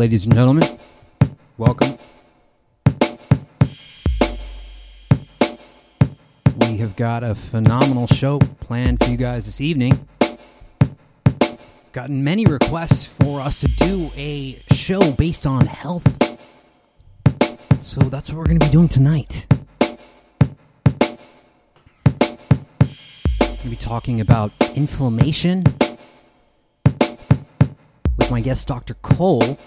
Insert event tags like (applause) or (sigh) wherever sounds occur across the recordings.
Ladies and gentlemen. Welcome. We have got a phenomenal show planned for you guys this evening. Gotten many requests for us to do a show based on health. So that's what we're going to be doing tonight. We're going to be talking about inflammation with my guest, Dr. Cole.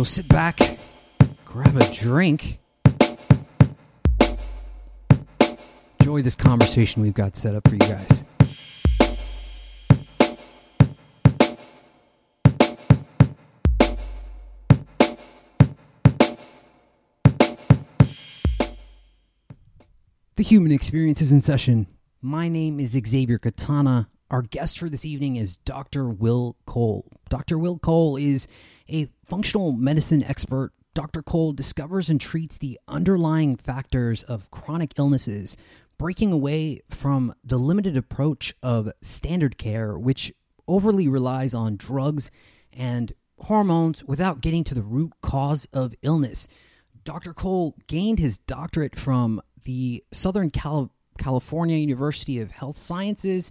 So sit back, grab a drink, enjoy this conversation we've got set up for you guys. The human experience is in session. My name is Xavier Katana. Our guest for this evening is Dr. Will Cole. Dr. Will Cole is a functional medicine expert, Dr. Cole discovers and treats the underlying factors of chronic illnesses, breaking away from the limited approach of standard care, which overly relies on drugs and hormones without getting to the root cause of illness. Dr. Cole gained his doctorate from the Southern Cal- California University of Health Sciences.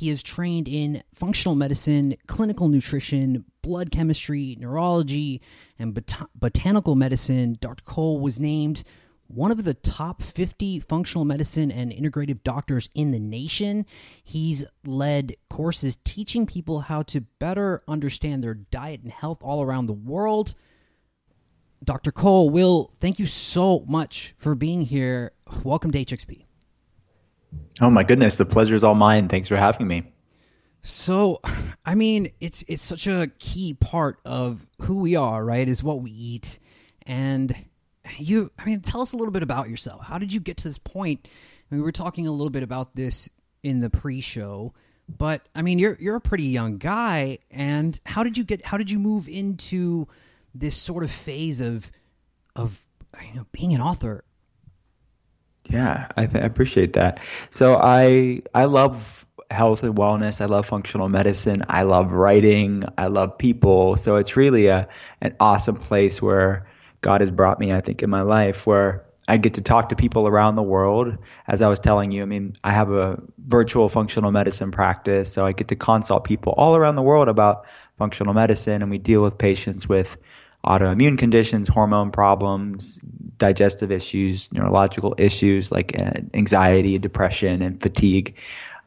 He is trained in functional medicine, clinical nutrition, blood chemistry, neurology, and bot- botanical medicine. Dr. Cole was named one of the top 50 functional medicine and integrative doctors in the nation. He's led courses teaching people how to better understand their diet and health all around the world. Dr. Cole, Will, thank you so much for being here. Welcome to HXP. Oh my goodness, the pleasure is all mine. Thanks for having me. So, I mean, it's it's such a key part of who we are, right? Is what we eat. And you I mean, tell us a little bit about yourself. How did you get to this point? I mean, we were talking a little bit about this in the pre-show, but I mean, you're you're a pretty young guy and how did you get how did you move into this sort of phase of of you know, being an author yeah, I, I appreciate that. So I I love health and wellness. I love functional medicine. I love writing. I love people. So it's really a an awesome place where God has brought me. I think in my life where I get to talk to people around the world. As I was telling you, I mean, I have a virtual functional medicine practice, so I get to consult people all around the world about functional medicine, and we deal with patients with autoimmune conditions, hormone problems, digestive issues, neurological issues like uh, anxiety, depression, and fatigue.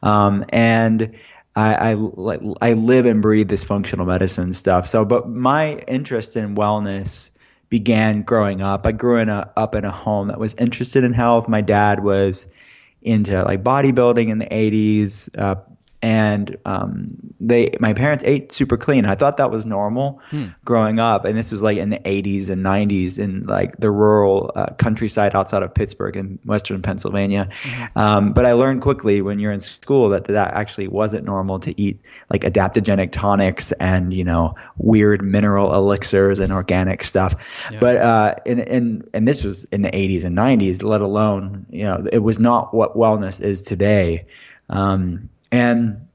Um, and I, I, I live and breathe this functional medicine stuff. So, but my interest in wellness began growing up. I grew in a, up in a home that was interested in health. My dad was into like bodybuilding in the 80s, uh, and um, they my parents ate super clean. I thought that was normal hmm. growing up, and this was like in the 80s and 90s in like the rural uh, countryside outside of Pittsburgh in western Pennsylvania. Mm-hmm. Um, but I learned quickly when you're in school that that actually wasn't normal to eat like adaptogenic tonics and you know weird mineral elixirs and organic stuff. Yeah. But uh, and in and this was in the 80s and 90s, let alone you know it was not what wellness is today. Um, and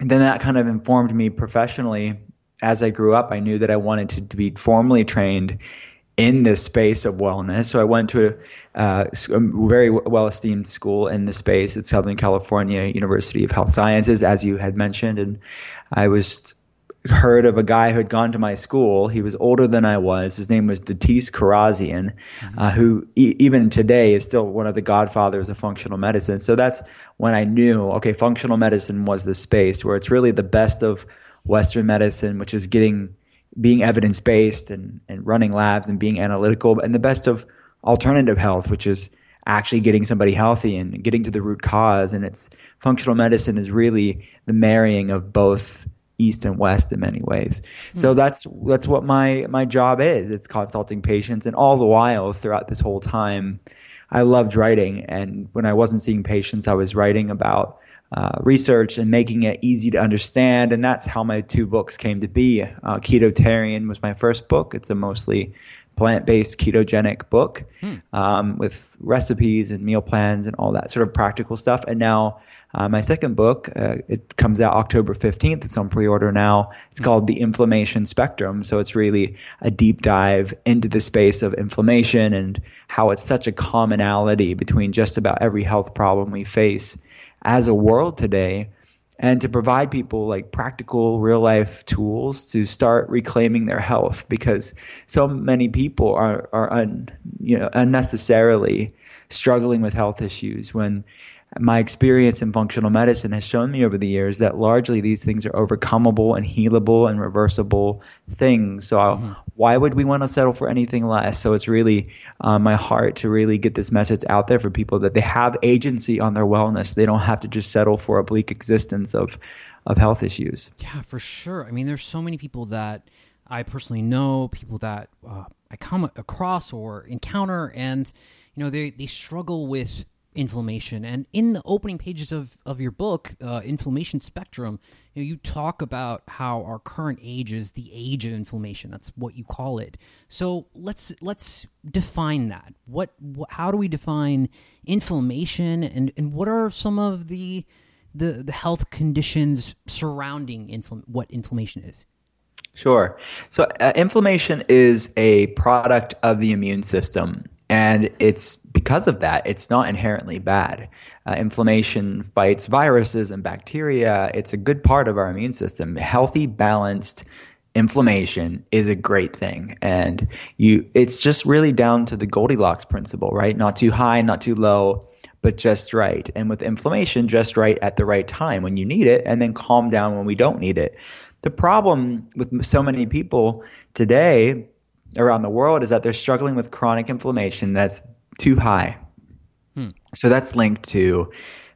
then that kind of informed me professionally as I grew up. I knew that I wanted to, to be formally trained in this space of wellness. So I went to a, uh, a very well esteemed school in the space at Southern California University of Health Sciences, as you had mentioned. And I was heard of a guy who had gone to my school. He was older than I was. His name was Datis Kharrazian, mm-hmm. uh, who e- even today is still one of the godfathers of functional medicine. So that's when I knew, okay, functional medicine was the space where it's really the best of Western medicine, which is getting being evidence based and, and running labs and being analytical, and the best of alternative health, which is actually getting somebody healthy and getting to the root cause. And it's functional medicine is really the marrying of both east and west in many ways. Mm-hmm. So that's that's what my my job is. It's consulting patients, and all the while throughout this whole time, I loved writing. And when I wasn't seeing patients, I was writing about. Uh, research and making it easy to understand, and that's how my two books came to be. Uh, Ketotarian was my first book. It's a mostly plant-based ketogenic book hmm. um, with recipes and meal plans and all that sort of practical stuff. And now uh, my second book, uh, it comes out October 15th. It's on pre-order now. It's hmm. called The Inflammation Spectrum. So it's really a deep dive into the space of inflammation and how it's such a commonality between just about every health problem we face as a world today and to provide people like practical real life tools to start reclaiming their health because so many people are are un, you know unnecessarily struggling with health issues when my experience in functional medicine has shown me over the years that largely these things are overcomable and healable and reversible things. So, mm-hmm. why would we want to settle for anything less? So, it's really uh, my heart to really get this message out there for people that they have agency on their wellness. They don't have to just settle for a bleak existence of, of health issues. Yeah, for sure. I mean, there's so many people that I personally know, people that uh, I come across or encounter, and you know, they, they struggle with inflammation. And in the opening pages of, of your book, uh, Inflammation Spectrum, you, know, you talk about how our current age is the age of inflammation. That's what you call it. So let's let's define that. What, what how do we define inflammation, and, and what are some of the the, the health conditions surrounding infl- what inflammation is? Sure. So, uh, inflammation is a product of the immune system. And it's because of that, it's not inherently bad. Uh, inflammation fights viruses and bacteria. It's a good part of our immune system. Healthy, balanced inflammation is a great thing. And you, it's just really down to the Goldilocks principle, right? Not too high, not too low, but just right. And with inflammation, just right at the right time when you need it, and then calm down when we don't need it. The problem with so many people today around the world is that they're struggling with chronic inflammation that's too high. Hmm. So that's linked to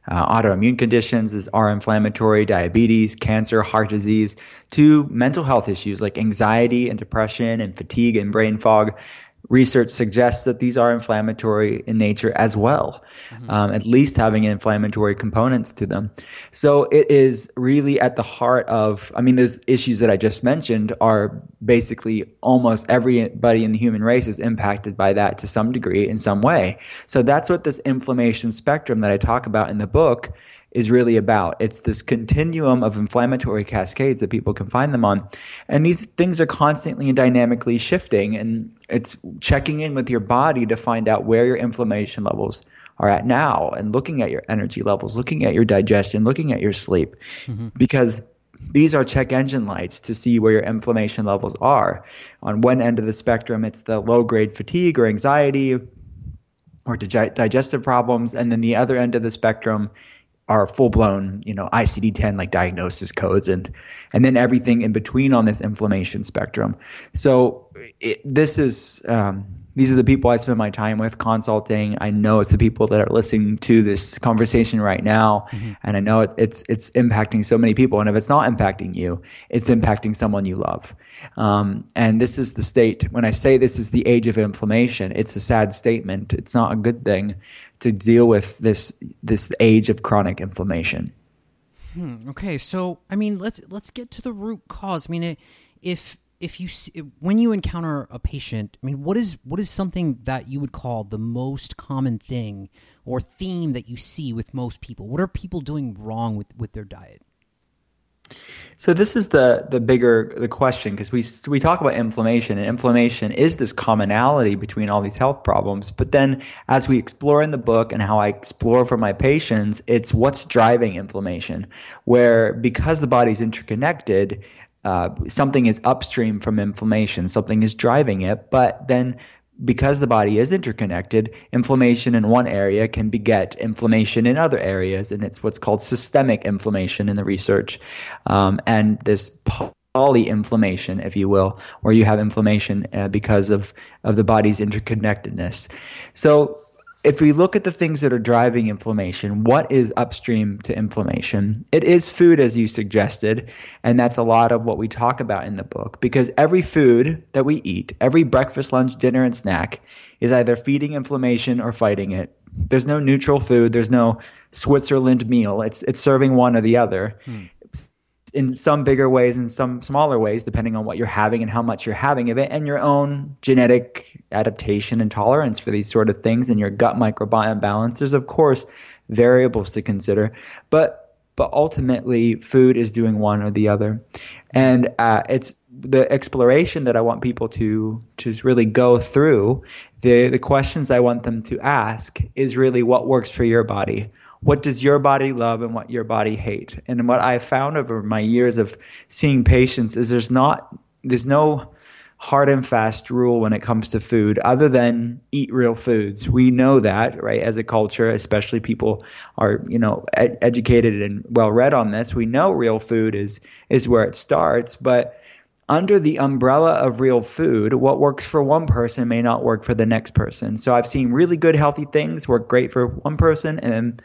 uh, autoimmune conditions, is are inflammatory, diabetes, cancer, heart disease, to mental health issues like anxiety and depression and fatigue and brain fog research suggests that these are inflammatory in nature as well, mm-hmm. um, at least having inflammatory components to them. So it is really at the heart of, I mean, those issues that I just mentioned are basically almost everybody in the human race is impacted by that to some degree in some way. So that's what this inflammation spectrum that I talk about in the book is really about. It's this continuum of inflammatory cascades that people can find them on. And these things are constantly and dynamically shifting. And it's checking in with your body to find out where your inflammation levels are at now and looking at your energy levels, looking at your digestion, looking at your sleep. Mm-hmm. Because these are check engine lights to see where your inflammation levels are. On one end of the spectrum, it's the low grade fatigue or anxiety or dig- digestive problems. And then the other end of the spectrum are full blown, you know, ICD-10 like diagnosis codes and and then everything in between on this inflammation spectrum. So it, this is um, these are the people I spend my time with consulting. I know it's the people that are listening to this conversation right now, mm-hmm. and I know it, it's it's impacting so many people. And if it's not impacting you, it's impacting someone you love. Um, and this is the state. When I say this is the age of inflammation, it's a sad statement. It's not a good thing to deal with this this age of chronic inflammation. Hmm, okay, so I mean, let's let's get to the root cause. I mean, if if you when you encounter a patient, I mean, what is what is something that you would call the most common thing or theme that you see with most people? What are people doing wrong with with their diet? So this is the the bigger the question because we we talk about inflammation and inflammation is this commonality between all these health problems. But then as we explore in the book and how I explore for my patients, it's what's driving inflammation. Where because the body's interconnected, uh, something is upstream from inflammation, something is driving it, but then because the body is interconnected, inflammation in one area can beget inflammation in other areas, and it's what's called systemic inflammation in the research. Um, and this polyinflammation, if you will, where you have inflammation uh, because of, of the body's interconnectedness. So if we look at the things that are driving inflammation, what is upstream to inflammation? It is food, as you suggested, and that's a lot of what we talk about in the book. Because every food that we eat, every breakfast, lunch, dinner, and snack, is either feeding inflammation or fighting it. There's no neutral food. There's no Switzerland meal. It's it's serving one or the other. Hmm in some bigger ways and some smaller ways, depending on what you're having and how much you're having of it, and your own genetic adaptation and tolerance for these sort of things, and your gut microbiome balance. There's of course variables to consider, but but ultimately, food is doing one or the other, and uh, it's the exploration that I want people to to really go through. The the questions I want them to ask is really what works for your body what does your body love and what your body hate? And what i found over my years of seeing patients is there's not there's no hard and fast rule when it comes to food other than eat real foods. We know that right as a culture especially people are you know ed- educated and well read on this. We know real food is is where it starts but under the umbrella of real food, what works for one person may not work for the next person. So I've seen really good healthy things work great for one person and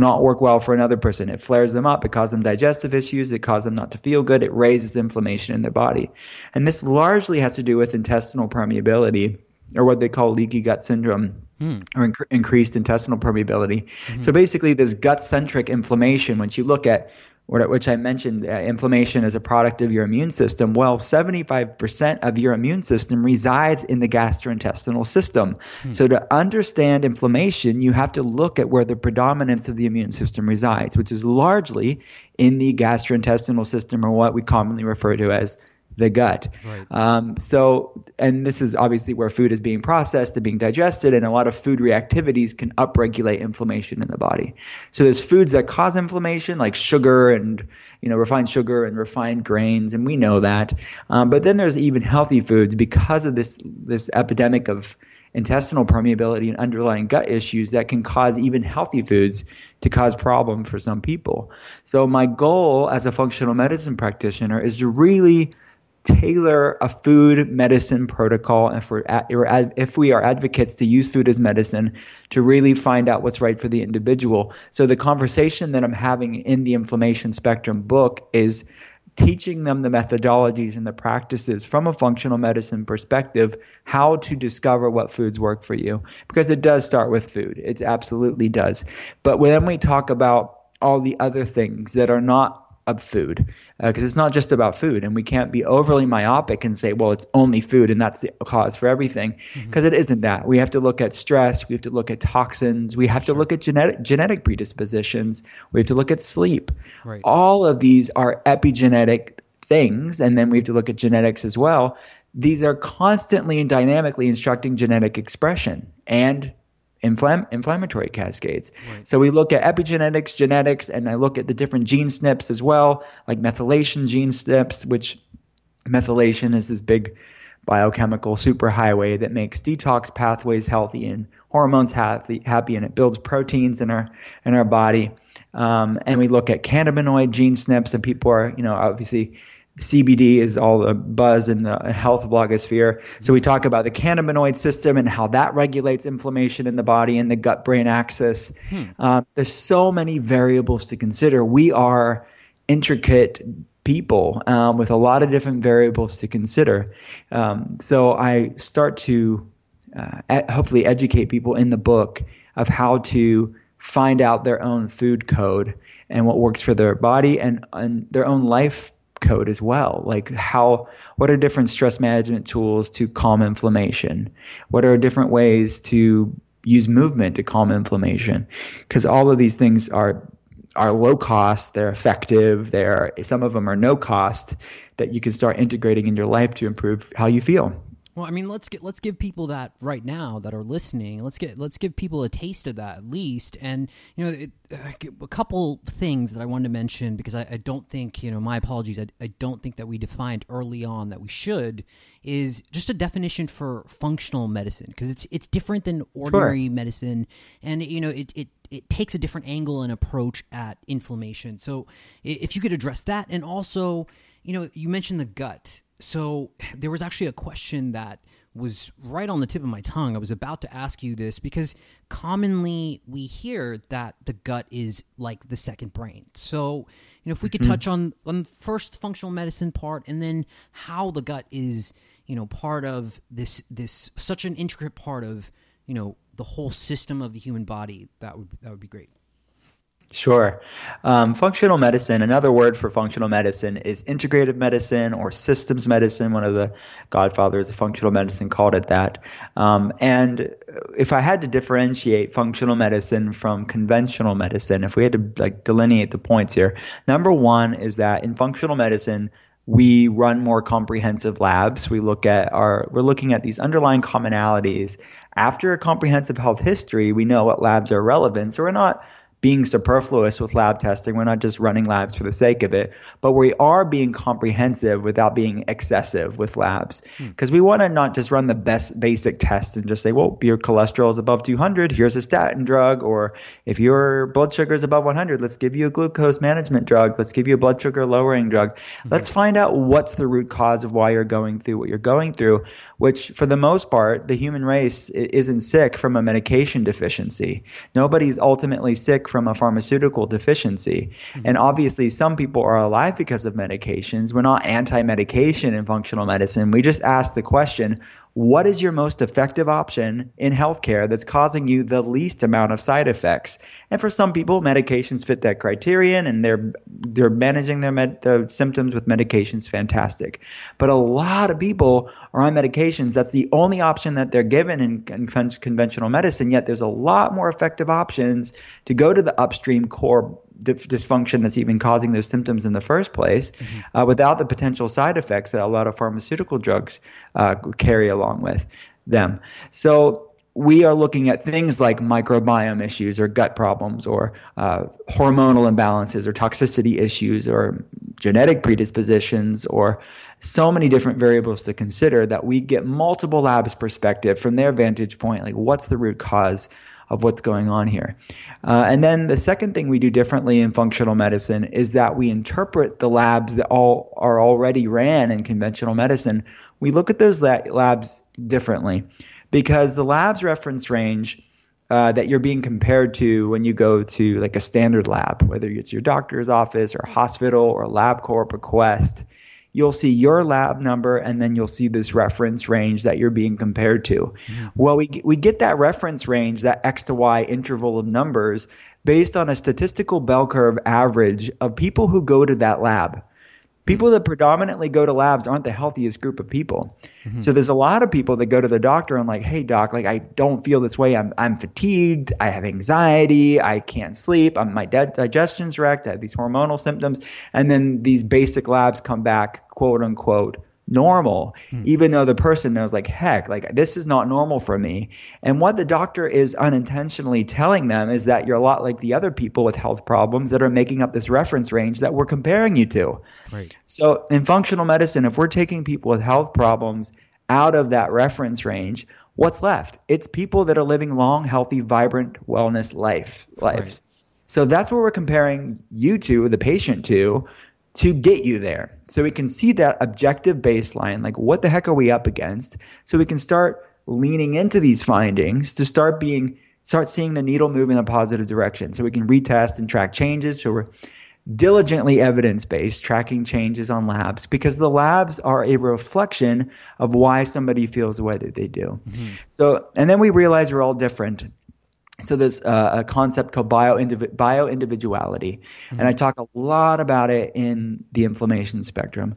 not work well for another person. It flares them up. It causes them digestive issues. It causes them not to feel good. It raises inflammation in their body. And this largely has to do with intestinal permeability or what they call leaky gut syndrome. Hmm. Or inc- increased intestinal permeability. Mm-hmm. So basically, this gut centric inflammation, once you look at which I mentioned, uh, inflammation is a product of your immune system. Well, 75% of your immune system resides in the gastrointestinal system. Hmm. So, to understand inflammation, you have to look at where the predominance of the immune system resides, which is largely in the gastrointestinal system, or what we commonly refer to as the gut. Right. Um, so, and this is obviously where food is being processed and being digested, and a lot of food reactivities can upregulate inflammation in the body. So, there's foods that cause inflammation, like sugar and you know refined sugar and refined grains, and we know that. Um, but then there's even healthy foods because of this this epidemic of intestinal permeability and underlying gut issues that can cause even healthy foods to cause problem for some people. So my goal as a functional medicine practitioner is to really tailor a food medicine protocol if we're if we are advocates to use food as medicine to really find out what's right for the individual. So the conversation that I'm having in the inflammation spectrum book is teaching them the methodologies and the practices from a functional medicine perspective how to discover what foods work for you because it does start with food it absolutely does but when we talk about all the other things that are not of food because uh, it's not just about food and we can't be overly myopic and say well it's only food and that's the cause for everything because mm-hmm. isn't that we have to look at stress we have to look at toxins we have sure. to look at genetic genetic predispositions we have to look at sleep right. all of these are epigenetic things and then we have to look at genetics as well these are constantly and dynamically instructing genetic expression and inflam- inflammatory cascades. Right. So we look at epigenetics, genetics, and I look at the different gene SNPs as well, like methylation gene SNPs, which methylation is this big biochemical superhighway that makes detox pathways healthy and hormones happy, happy and it builds proteins in our in our body. Um, and we look at cannabinoid gene SNPs, and people are, you know, obviously CBD is all the buzz in the health blogosphere. So we talk about the cannabinoid system and how that regulates inflammation in the body and the gut brain axis. Hmm. Uh, there's so many variables to consider. We are intricate people um, with a lot of different variables to consider. Um, so I start to uh, hopefully educate people in the book of how to find out their own food code and what works for their body and, and their own life code as well. Like how, what are different stress management tools to calm inflammation? What are different ways to use movement to calm inflammation? Because all of these things are are low cost, they're effective, they're some of them are no cost that you can start integrating in your life to improve how you feel. Well, I mean, let's get let's give people that right now that are listening. Let's get let's give people a taste of that at least. And you know, it, uh, a couple things that I wanted to mention because I, I don't think you know. My apologies. I, I, don't think that we defined early on that we should is just a definition for functional medicine because it's it's different than ordinary sure. medicine, and you know, it it it takes a different angle and approach at inflammation. So if you could address that, and also you know, you mentioned the gut. So (sighs) there was actually a question that was right on the tip of my tongue. I was about to ask you this because commonly we hear that the gut is like the second brain. So, you know, if we could mm-hmm. touch on on first functional medicine part and then how the gut is, you know, part of this this such an intricate part of, you know, the whole system of the human body, that would that would be great. Sure. Um, functional medicine, another word for functional medicine is integrative medicine or systems medicine. One of the godfathers of functional medicine called it that. Um, and if I had to differentiate functional medicine from conventional medicine, if we had to like delineate the points here, number one is that in functional medicine, we run more comprehensive labs. We look at our, we're looking at these underlying commonalities. After a comprehensive health history, we know what labs are relevant. So we're not being superfluous with lab testing. We're not just running labs for the sake of it, but we are being comprehensive without being excessive with labs. Because hmm. we want to not just run the best basic tests and just say, well, your cholesterol is above 200, here's a statin drug. Or if your blood sugar is above 100, let's give you a glucose management drug. Let's give you a blood sugar lowering drug. Mm-hmm. Let's find out what's the root cause of why you're going through what you're going through, which for the most part, the human race isn't sick from a medication deficiency. Nobody's ultimately sick from a pharmaceutical deficiency. Mm-hmm. And obviously, some people are alive because of medications. We're not anti medication in functional medicine. We just ask the question what is your most effective option in healthcare that's causing you the least amount of side effects? And for some people, medications fit that criterion, and they're they're managing their med, symptoms with medications. Fantastic, but a lot of people are on medications. That's the only option that they're given in, in conventional medicine. Yet there's a lot more effective options to go to the upstream core dysfunction that's even causing those symptoms in the first place mm-hmm. uh, without the potential side effects that a lot of pharmaceutical drugs uh, carry along with them. So we are looking at things like microbiome issues or gut problems or uh, hormonal imbalances or toxicity issues or genetic predispositions or so many different variables to consider that we get multiple labs perspective from their vantage point like what's the root cause of what's going on here. Uh, and then the second thing we do differently in functional medicine is that we interpret the labs that all are already ran in conventional medicine. We look at those labs differently because the labs reference range uh, that you're being compared to when you go to like a standard lab, whether it's your doctor's office or hospital or LabCorp or Quest, you'll see your lab number and then you'll see this reference range that you're being compared to. Mm-hmm. Well, we, we get that reference range, that X to Y interval of numbers, based on a statistical bell curve average of people who go to that lab. People that predominantly go to labs aren't the healthiest group of people. Mm-hmm. So there's a lot of people that go to the doctor and like, hey doc, like I don't feel this way. I'm I'm fatigued. I have anxiety. I can't sleep. I'm, my de- digestion's wrecked. I have these hormonal symptoms. And then these basic labs come back, quote unquote, normal, hmm. even though the person knows, like, heck, like this is not normal for me. And what the doctor is unintentionally telling them is that you're a lot like the other people with health problems that are making up this reference range that we're comparing you to. Right. So in functional medicine, if we're taking people with health problems out of that reference range, what's left? It's people that are living long, healthy, vibrant, wellness life lives. Right. So that's what we're comparing you to, the patient to, to get you there. So we can see that objective baseline, like what the heck are we up against? So we can start leaning into these findings to start being start seeing the needle move in a positive direction. So we can retest and track changes. So we're diligently evidence based, tracking changes on labs because the labs are a reflection of why somebody feels the way that they do. Mm-hmm. So, and then we realize we're all different so there's uh, a concept called bio bio individuality, mm-hmm. and I talk a lot about it in the inflammation spectrum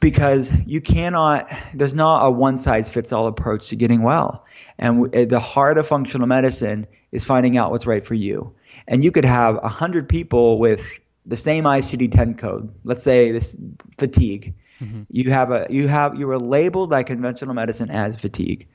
because you cannot there's not a one size fits all approach to getting well. And w- the heart of functional medicine is finding out what's right for you. And you could have 100 people with the same ICD-10 code let's say this fatigue. Mm-hmm. you have a you have you were labeled by conventional medicine as fatigue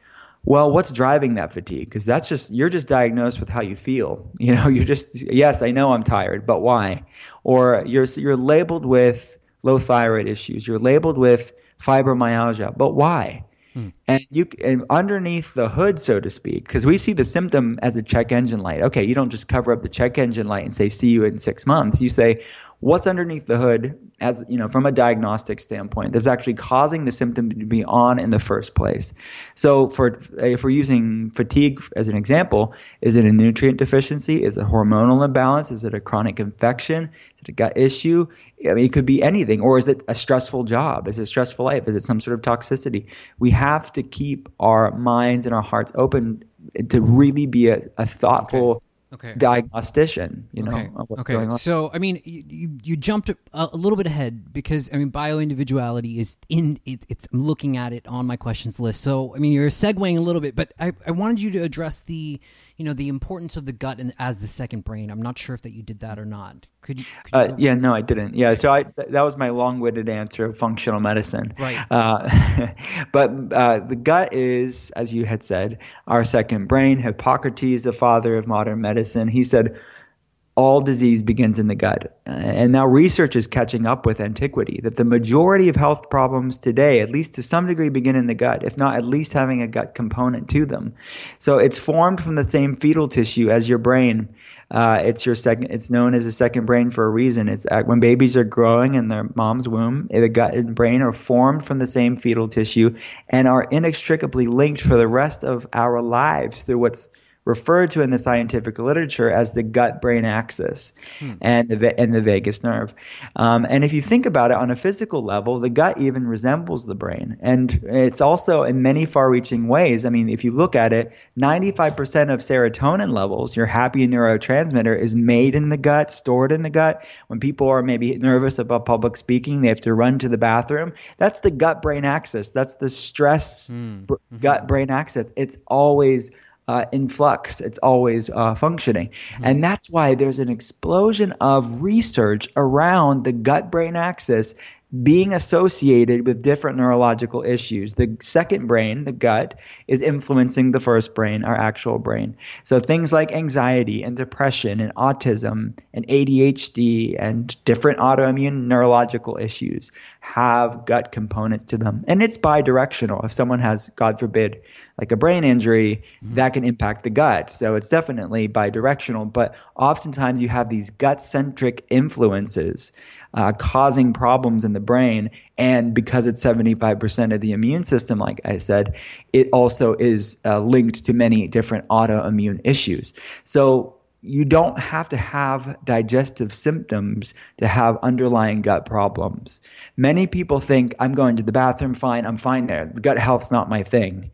well, what's driving that fatigue? Because that's just you're just diagnosed with how you feel. (laughs) You know, you're just yes, I know I'm tired, but why? Or you're you're labeled with low thyroid issues. You're labeled with fibromyalgia, but why? Hmm. And you and underneath the hood, so to speak, because we see the symptom as a check engine light. Okay, you don't just cover up the check engine light and say see you in six months. You say, what's underneath the hood as you know from a diagnostic standpoint that's actually causing the symptom to be on in the first place? So for if we're using fatigue as an example is it a nutrient deficiency? Is it hormonal imbalance? Is it a chronic infection? Is it a gut issue? I mean it could be anything. Or is it a stressful job? Is it a stressful life? Is it some sort of toxicity? We have to keep our minds and our hearts open to really be a, a thoughtful okay okay. diagnostician. You know. Okay. okay. So I mean, you you jumped a, a, little bit ahead because I mean, bio individuality is in it, it's I'm looking at it on my questions list. So I mean, you're segueing a little bit, but I I wanted you to address the you know the importance of the gut and as the second brain. I'm not sure if that you did that or not. Could you? Could uh, yeah, no, I didn't. Yeah, so I th- that was my long-winded answer of functional medicine. Right. Uh, (laughs) but uh, the gut is, as you had said, our second brain. Hippocrates, the father of modern medicine, he said all disease begins in the gut. And now research is catching up with antiquity that the majority of health problems today, at least to some degree, begin in the gut, if not at least having a gut component to them. So it's formed from the same fetal tissue as your brain. Uh, it's your second. It's known as a second brain for a reason. It's uh, when babies are growing in their mom's womb, the gut and brain are formed from the same fetal tissue and are inextricably linked for the rest of our lives through what's referred to in the scientific literature as the gut brain axis hmm. and, the, and the vagus nerve. Um, and if you think about it on a physical level, the gut even resembles the brain. And it's also in many far reaching ways. I mean, if you look at it, 95% of serotonin levels, your happy neurotransmitter, is made in the gut, stored in the gut. When people are maybe nervous about public speaking, they have to run to the bathroom. That's the gut brain axis. That's the stress mm. br- mm-hmm. gut brain axis. It's always uh, in flux. It's always uh, functioning. Mm-hmm. And that's why there's an explosion of research around the gut brain axis being associated with different neurological issues. The second brain, the gut, is influencing the first brain, our actual brain. So things like anxiety and depression and autism and ADHD and different autoimmune neurological issues have gut components to them. And it's bidirectional. If someone has, God forbid, like a brain injury, mm-hmm. that can impact the gut. So it's definitely bidirectional. But oftentimes you have these gut centric influences uh, causing problems in the brain. And because it's 75% of the immune system, like I said, it also is uh, linked to many different autoimmune issues. So you don't have to have digestive symptoms to have underlying gut problems. Many people think I'm going to the bathroom fine, I'm fine there. The gut health's not my thing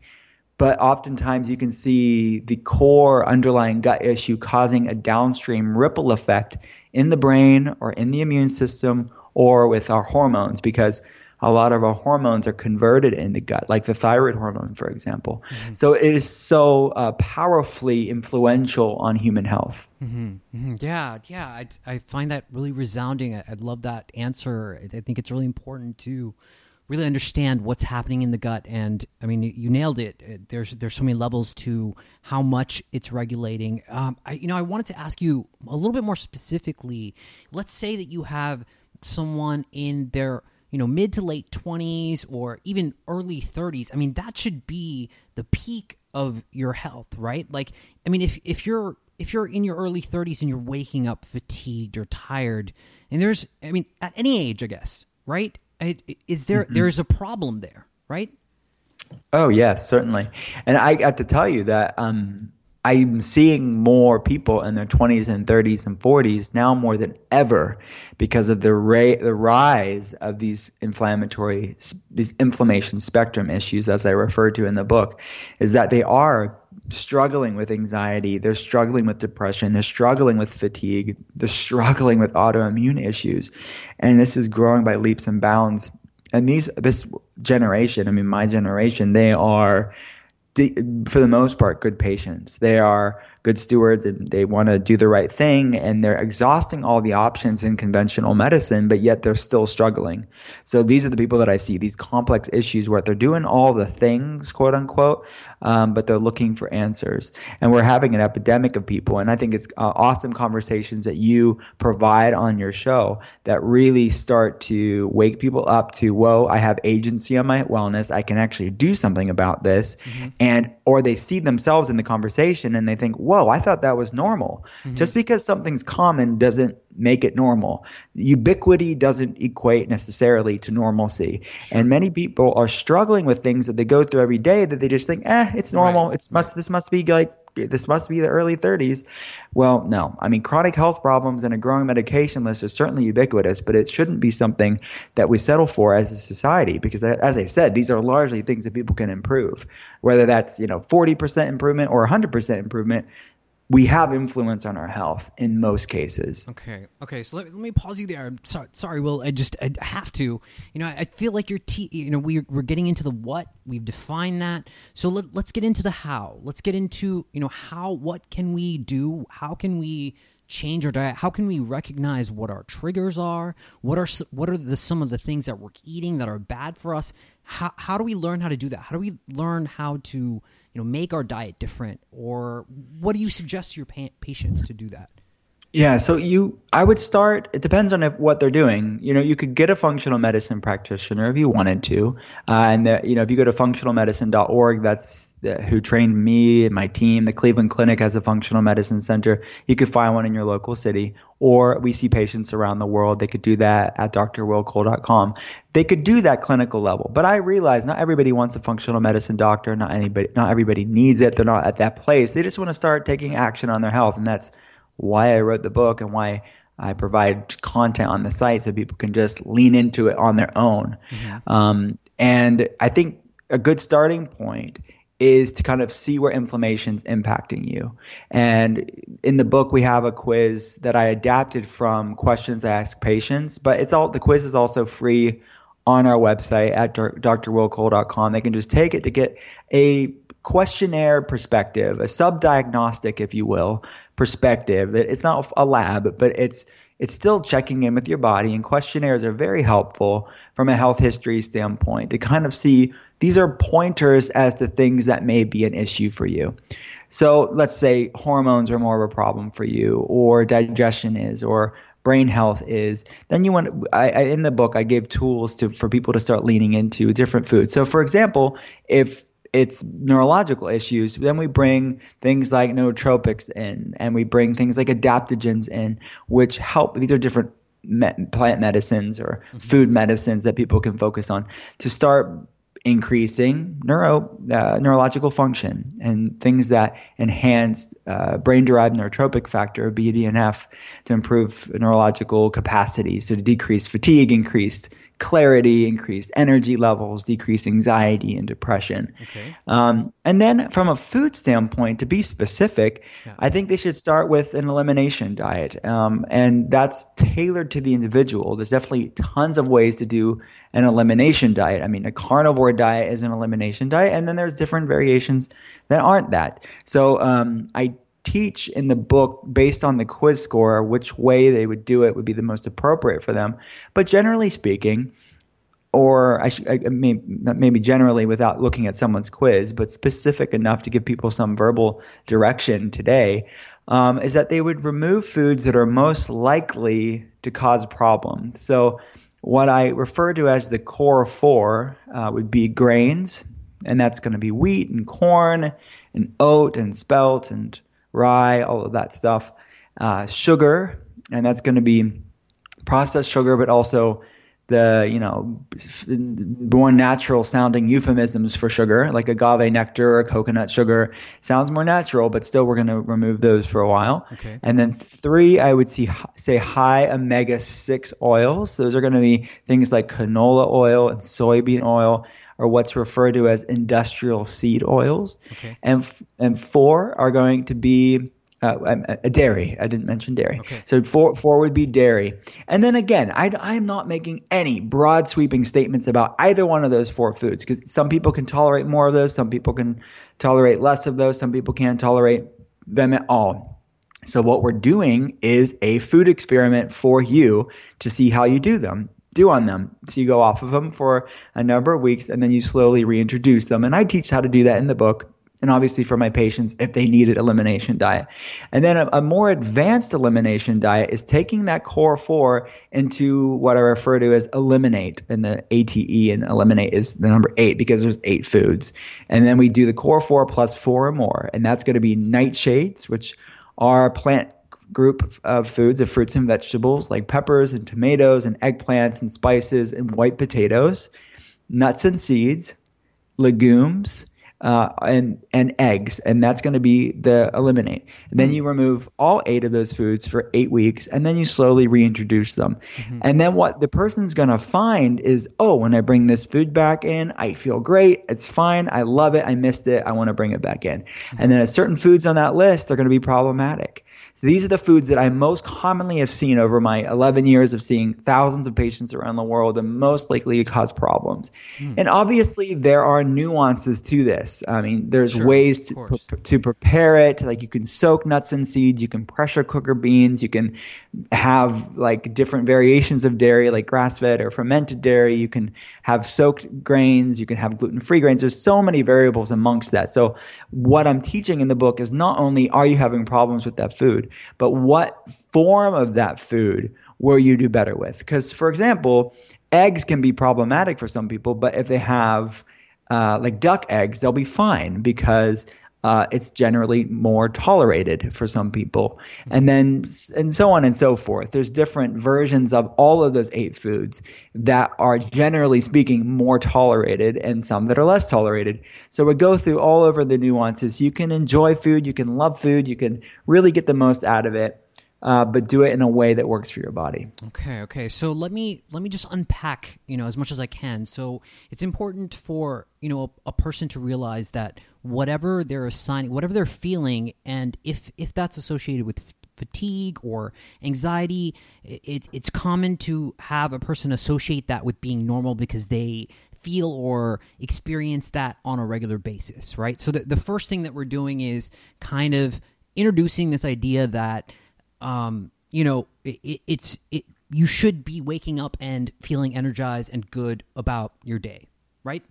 but oftentimes you can see the core underlying gut issue causing a downstream ripple effect in the brain or in the immune system or with our hormones because a lot of our hormones are converted in the gut, like the thyroid hormone, for example. Mm-hmm. So it is so uh, powerfully influential on human health. Mm-hmm. Mm-hmm. Yeah, yeah, I, I find that really resounding. I, I love that answer. I think it's really important to really understand what's happening in the gut. And I mean, you nailed it. There's there's so many levels to how much it's regulating. Um, I, you know, I wanted to ask you a little bit more specifically. Let's say that you have someone in their you know mid to late 20s or even early 30s i mean that should be the peak of your health right like i mean if if you're if you're in your early 30s and you're waking up fatigued or tired and there's i mean at any age i guess right is there mm-hmm. there's a problem there, right? Oh yes, certainly. And I got to tell you that um, I'm seeing more people in their 20s and 30s and 40s now more than ever because of the ra- the rise of these inflammatory these inflammation spectrum issues as I referred to in the book is that they are struggling with anxiety, they're struggling with depression, they're struggling with fatigue, they're struggling with autoimmune issues. And this is growing by leaps and bounds. And these this generation, I mean my generation, they are for the most part good patients. They are good stewards and they want to do the right thing and they're exhausting all the options in conventional medicine, but yet they're still struggling. So these are the people that I see, these complex issues where they're doing all the things, quote unquote, um, but they're looking for answers. And we're having an epidemic of people. And I think it's uh, awesome conversations that you provide on your show that really start to wake people up to, whoa, I have agency on my wellness. I can actually do something about this. Mm-hmm. And, or they see themselves in the conversation and they think, whoa, whoa, I thought that was normal. Mm-hmm. Just because something's common doesn't make it normal. Ubiquity doesn't equate necessarily to normalcy. And many people are struggling with things that they go through every day that they just think, eh, it's normal. Right. It's must this must be like this must be the early 30s. Well, no. I mean, chronic health problems and a growing medication list is certainly ubiquitous, but it shouldn't be something that we settle for as a society because, as I said, these are largely things that people can improve. Whether that's you know 40% improvement or 100% improvement, we have influence on our health in most cases. Okay. Okay. So let, let me pause you there. Sorry, sorry, Will. I just I have to. You know, I, feel like you're te- you know we're we're getting into the what. We've defined that. So let, let's get into the how. Let's get into you know how. What can we do? How can we change our diet? How can we recognize what our triggers are? What are what are the some of the things that we're eating that are bad for us? How how do we learn how to do that? How do we learn how to you know make our diet different or what do you suggest to your pa- patients to do that yeah, so you, I would start. It depends on if, what they're doing. You know, you could get a functional medicine practitioner if you wanted to, uh, and the, you know, if you go to functionalmedicine.org, that's the, who trained me and my team. The Cleveland Clinic has a functional medicine center. You could find one in your local city, or we see patients around the world. They could do that at drwillcole.com. They could do that clinical level, but I realize not everybody wants a functional medicine doctor. Not anybody, not everybody needs it. They're not at that place. They just want to start taking action on their health, and that's why I wrote the book and why I provide content on the site so people can just lean into it on their own. Mm-hmm. Um, and I think a good starting point is to kind of see where inflammation's impacting you. And in the book, we have a quiz that I adapted from questions I ask patients, but it's all the quiz is also free on our website at drwillcole.com. They can just take it to get a questionnaire perspective, a sub-diagnostic, if you will, perspective. It's not a lab, but it's it's still checking in with your body, and questionnaires are very helpful from a health history standpoint to kind of see these are pointers as to things that may be an issue for you. So let's say hormones are more of a problem for you, or digestion is, or brain health is. Then you want I, I, in the book I gave tools to for people to start leaning into different foods. So for example, if it's neurological issues, then we bring things like nootropics in, and we bring things like adaptogens in, which help. These are different me- plant medicines or mm-hmm. food medicines that people can focus on to start increasing neuro uh, neurological function and things that enhance uh, brain-derived neurotrophic factor BDNF to improve neurological capacities, to decrease fatigue, increased clarity, increased energy levels, decreased anxiety and depression. Okay. Um, and then from a food standpoint, to be specific, yeah. I think they should start with an elimination diet. Um, and that's tailored to the individual. There's definitely tons of ways to do an elimination diet. I mean, a carnivore diet is an elimination diet, and then there's different variations that aren't that. So um, I teach in the book based on the quiz score which way they would do it would be the most appropriate for them. But generally speaking, or I, I mean, maybe generally without looking at someone's quiz, but specific enough to give people some verbal direction today, um, is that they would remove foods that are most likely to cause problems. So, what I refer to as the core four uh, would be grains, and that's going to be wheat and corn and oat and spelt and rye, all of that stuff. Uh, sugar, and that's going to be processed sugar, but also the you know more natural sounding euphemisms for sugar like agave nectar or coconut sugar sounds more natural but still we're going to remove those for a while okay. and then three i would see say high omega-6 oils those are going to be things like canola oil and soybean oil or what's referred to as industrial seed oils. Okay. And and four are going to be uh, a dairy. I didn't mention dairy. Okay. So four, four would be dairy. And then again, I, I'm not making any broad sweeping statements about either one of those four foods because some people can tolerate more of those, some people can tolerate less of those, some people can't tolerate them at all. So what we're doing is a food experiment for you to see how you do them do on them. So you go off of them for a number of weeks and then you slowly reintroduce them. And I teach how to do that in the book and obviously for my patients if they needed elimination diet. And then a, a, more advanced elimination diet is taking that core four into what I refer to as eliminate, and the ATE and eliminate is the number eight because there's eight foods. And then we do the core four plus four or more, and that's going to be nightshades, which are plant group of foods of fruits and vegetables like peppers and tomatoes and eggplants and spices and white potatoes, nuts and seeds, legumes, uh, and and eggs, and that's going to be the eliminate. And then mm-hmm. you remove all eight of those foods for eight weeks, and then you slowly reintroduce them. Mm-hmm. And then what the person's going to find is, oh, when I bring this food back in, I feel great. It's fine. I love it. I missed it. I want to bring it back in. Mm-hmm. And then certain foods on that list, they're going to be problematic. So these are the foods that I most commonly have seen over my 11 years of seeing thousands of patients around the world and most likely cause problems. Hmm. And obviously there are nuances to this. I mean, there's sure, ways to, pre- to prepare it. Like you can soak nuts and seeds, you can pressure cooker beans, you can have like different variations of dairy like grass-fed or fermented dairy, you can have soaked grains, you can have gluten-free grains. There's so many variables amongst that. So what I'm teaching in the book is not only are you having problems with that but what form of that food will you do better with? Because, for example, eggs can be problematic for some people, but if they have uh, like duck eggs, they'll be fine because uh, it's generally more tolerated for some people, and then and so on and so forth. There's different versions of all of those eight foods that are generally speaking more tolerated, and some that are less tolerated. So we go through all over the nuances. You can enjoy food, you can love food, you can really get the most out of it uh, but do it in a way that works for your body. Okay, okay. So let me let me just unpack, you know, as much as I can. So it's important for you know a, a person to realize that whatever they're assigning, whatever they're feeling, and if if that's associated with fatigue or anxiety, it, it's common to have a person associate that with being normal because they feel or experience that on a regular basis, right? So the, the first thing that we're doing is kind of introducing this idea that um, you know, it, it's it. You should be waking up and feeling energized and good about your day, right?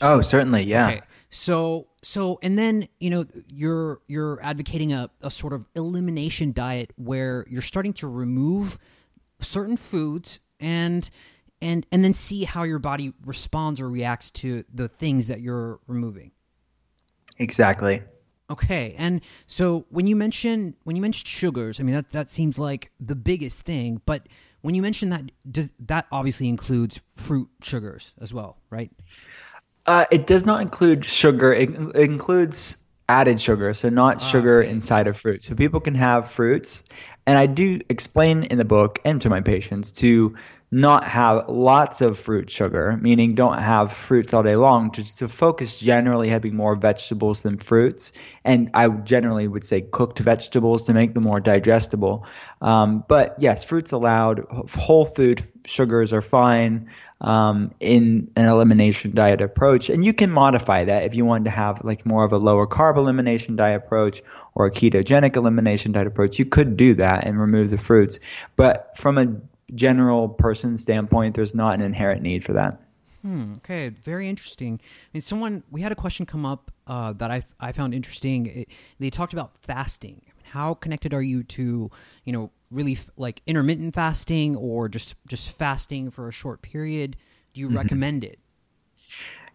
Oh, certainly, yeah. Okay. So, so, and then you know, you're you're advocating a, a sort of elimination diet where you're starting to remove certain foods and and and then see how your body responds or reacts to the things that you're removing. Exactly. Okay, and so when you mention when you mentioned sugars, I mean that that seems like the biggest thing. But when you mention that, does that obviously includes fruit sugars as well, right? Uh, it does not include sugar. It, it includes added sugar, so not ah, sugar okay. inside of fruit. So people can have fruits, and I do explain in the book and to my patients to not have lots of fruit sugar, meaning don't have fruits all day long, just to focus generally having more vegetables than fruits. And I generally would say cooked vegetables to make them more digestible. Um, but yes, fruits allowed. Whole food sugars are fine um, in an elimination diet approach. And you can modify that if you want to have like more of a lower carb elimination diet approach or a ketogenic elimination diet approach. You could do that and remove the fruits. But from a general person standpoint, there's not an inherent need for that. Hmm, okay, very interesting. I mean, someone we had a question come up uh, that I I found interesting. It, they talked about fasting. How connected are you to you know really f- like intermittent fasting or just just fasting for a short period? Do you mm-hmm. recommend it?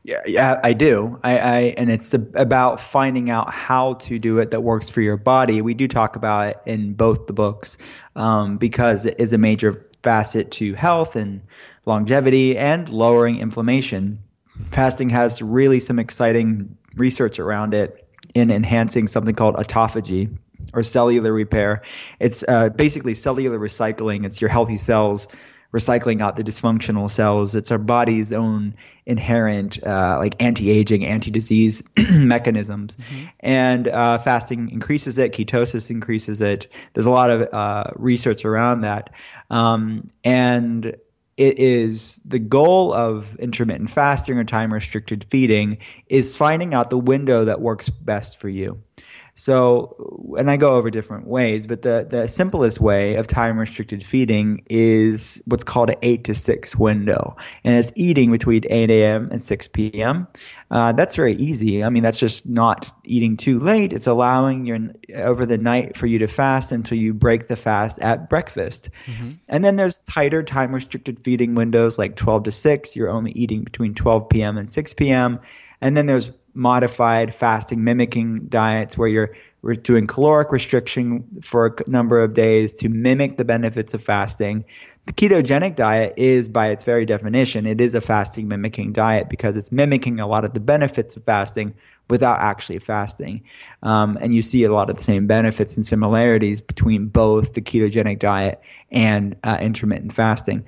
Yeah, yeah, I do. I, I and it's about finding out how to do it that works for your body. We do talk about it in both the books um, because it is a major facet to health and longevity and lowering inflammation. Fasting has really some exciting research around it in enhancing something called autophagy or cellular repair. It's uh, basically cellular recycling. It's your healthy cells recycling out the dysfunctional cells. It's our body's own inherent uh, like anti-aging, anti-disease (clears throat) mechanisms, mm-hmm. and uh, fasting increases it. Ketosis increases it. There's a lot of uh, research around that, um, and it is the goal of intermittent fasting or time restricted feeding is finding out the window that works best for you. So, and I go over different ways, but the, the simplest way of time restricted feeding is what's called an 8 to 6 window. And it's eating between 8 a.m. and 6 p.m. Uh, that's very easy. I mean, that's just not eating too late. It's allowing your over the night for you to fast until you break the fast at breakfast. Mm-hmm. And then there's tighter time restricted feeding windows like 12 to 6. You're only eating between 12 p.m. and 6 p.m. And then there's modified fasting mimicking diets where you're doing caloric restriction for a number of days to mimic the benefits of fasting. The ketogenic diet is, by its very definition, it is a fasting mimicking diet because it's mimicking a lot of the benefits of fasting without actually fasting. Um, and you see a lot of the same benefits and similarities between both the ketogenic diet and uh, intermittent fasting.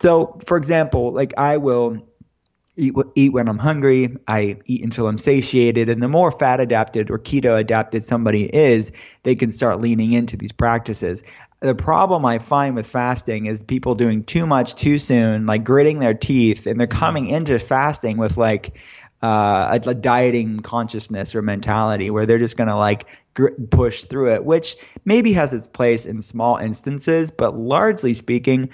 So, for example, like I will eat eat when I'm hungry. I eat until I'm satiated. And the more fat adapted or keto adapted somebody is, they can start leaning into these practices. The problem I find with fasting is people doing too much too soon, like gritting their teeth, and they're coming into fasting with like uh, a, a dieting consciousness or mentality where they're just going to like gr- push through it, which maybe has its place in small instances, but largely speaking,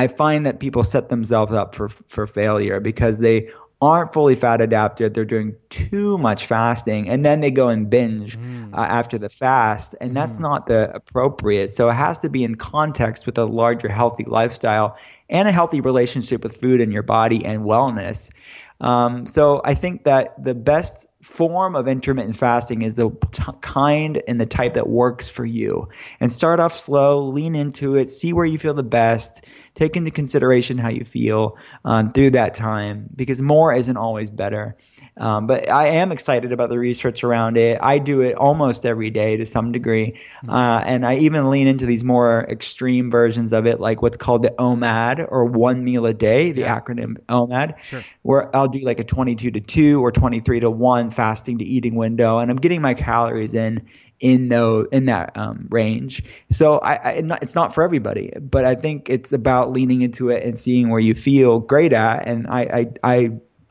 I find that people set themselves up for for failure because they aren't fully fat adapted. They're doing too much fasting, and then they go and binge mm. uh, after the fast, and mm. that's not the appropriate. So it has to be in context with a larger healthy lifestyle and a healthy relationship with food and your body and wellness. Um, so I think that the best form of intermittent fasting is the t- kind and the type that works for you. And start off slow, lean into it, see where you feel the best, take into consideration how you feel um, through that time because more isn't always better. Um, but I am excited about the research around it. I do it almost every day to some degree. Mm-hmm. Uh, and I even lean into these more extreme versions of it, like what's called the OMAD or one meal a day, the yeah. acronym OMAD, sure. where I'll do like a 22 to 2 or 23 to 1 fasting to eating window. And I'm getting my calories in in no in that um, range. So I, I, it's not for everybody, but I think it's about leaning into it and seeing where you feel great at. And I I I,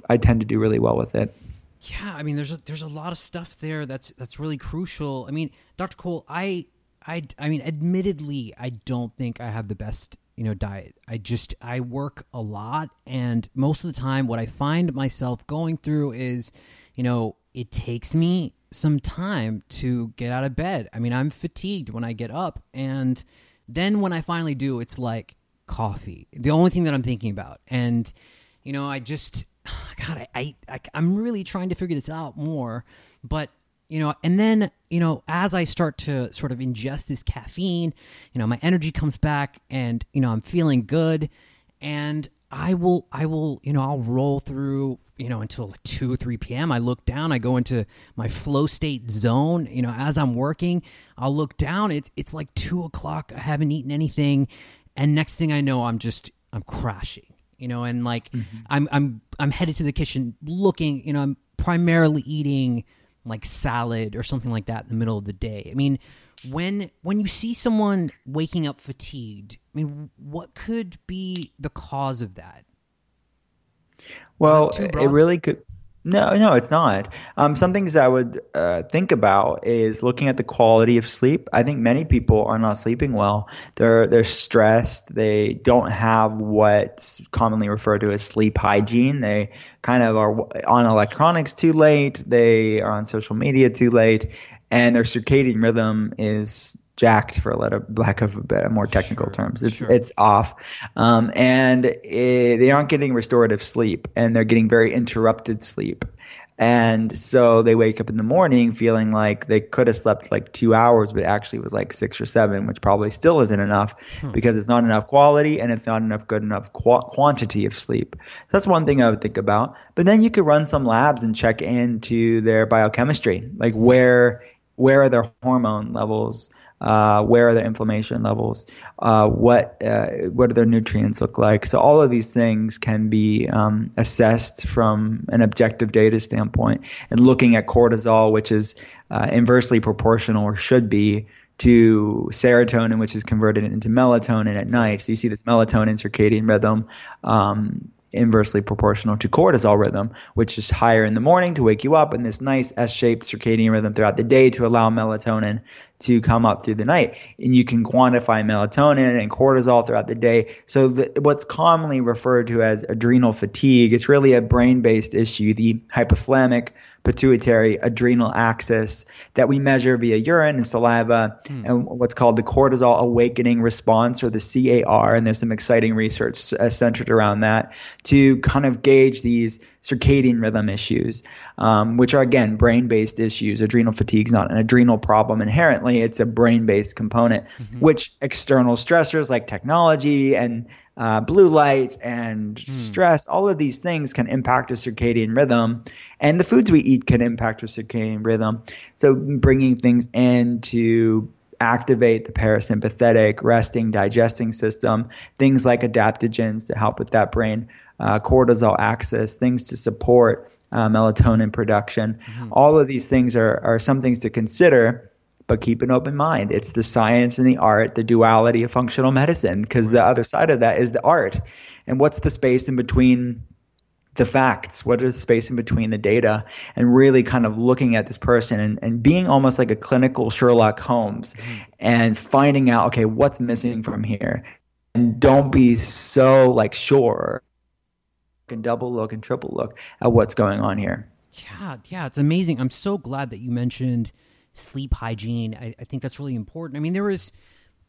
I tend to do really well with it. Yeah, I mean, there's a, there's a lot of stuff there that's that's really crucial. I mean, Dr. Cole, I I I mean, admittedly, I don't think I have the best you know diet. I just I work a lot, and most of the time, what I find myself going through is, you know, it takes me some time to get out of bed. I mean, I'm fatigued when I get up, and then when I finally do, it's like coffee. The only thing that I'm thinking about, and you know, I just Ah, God, I, I, I'm really trying to figure this out more. But you know, and then you know, as I start to sort of ingest this caffeine, you know, my energy comes back, and you know, I'm feeling good, and I will, I will, you know, I'll roll through, you know, until like two or three p.m. I look down, I go into my flow state zone. You know, as I'm working, I'll look down. It's it's like two o'clock. I haven't eaten anything, and next thing I know, I'm just I'm crashing you know, and like mm-hmm. I'm I'm I'm headed to the kitchen looking, you know, I'm primarily eating like salad or something like that in the middle of the day. I mean, when when you see someone waking up fatigued, I mean, what could be the cause of that? Well, it really could no, no, it's not. Um, some things I would uh, think about is looking at the quality of sleep. I think many people are not sleeping well. They're they're stressed. They don't have what's commonly referred to as sleep hygiene. They kind of are on electronics too late. They are on social media too late, and their circadian rhythm is jacked for a lack of a more technical sure, terms. It's sure. it's off, um, and it, they aren't getting restorative sleep, and they're getting very interrupted sleep. And so they wake up in the morning feeling like they could have slept like two hours, but actually it was like six or seven, which probably still isn't enough hmm. because it's not enough quality and it's not enough good enough qu- quantity of sleep. So that's one thing I would think about. But then you could run some labs and check into their biochemistry, like where where are their hormone levels? Uh, where are their inflammation levels, uh, what uh, what do their nutrients look like. So all of these things can be um, assessed from an objective data standpoint, and looking at cortisol, which is uh, inversely proportional or should be to serotonin, which is converted into melatonin at night. So you see this melatonin circadian rhythm. Um, inversely proportional to cortisol rhythm, which is higher in the morning to wake you up and this nice S-shaped circadian rhythm throughout the day to allow melatonin to come up through the night. And you can quantify melatonin and cortisol throughout the day. So the, what's commonly referred to as adrenal fatigue, it's really a brain-based issue. The hypothalamic pituitary adrenal axis that we measure via urine and saliva hmm. and what's called the cortisol awakening response or the CAR. And there's some exciting research uh, centered around that to kind of gauge these circadian rhythm issues, um, which are again brain based issues. Adrenal fatigue is not an adrenal problem inherently, it's a brain based component, mm-hmm. which external stressors like technology and uh, blue light and mm. stress, all of these things can impact our circadian rhythm, and the foods we eat can impact our circadian rhythm. So, bringing things in to activate the parasympathetic resting digesting system, things like adaptogens to help with that brain uh, cortisol axis, things to support uh, melatonin production. Mm-hmm. All of these things are, are some things to consider but keep an open mind. It's the science and the art, the duality of functional medicine, because the other side of that is the art. And what's the space in between the facts? What is the space in between the data? And really kind of looking at this person and, and being almost like a clinical Sherlock Holmes mm-hmm. and finding out, okay, what's missing from here? And don't be so like sure and double look and triple look at what's going on here. Yeah, yeah, it's amazing. I'm so glad that you mentioned – sleep hygiene. I, I think that's really important. I mean, there is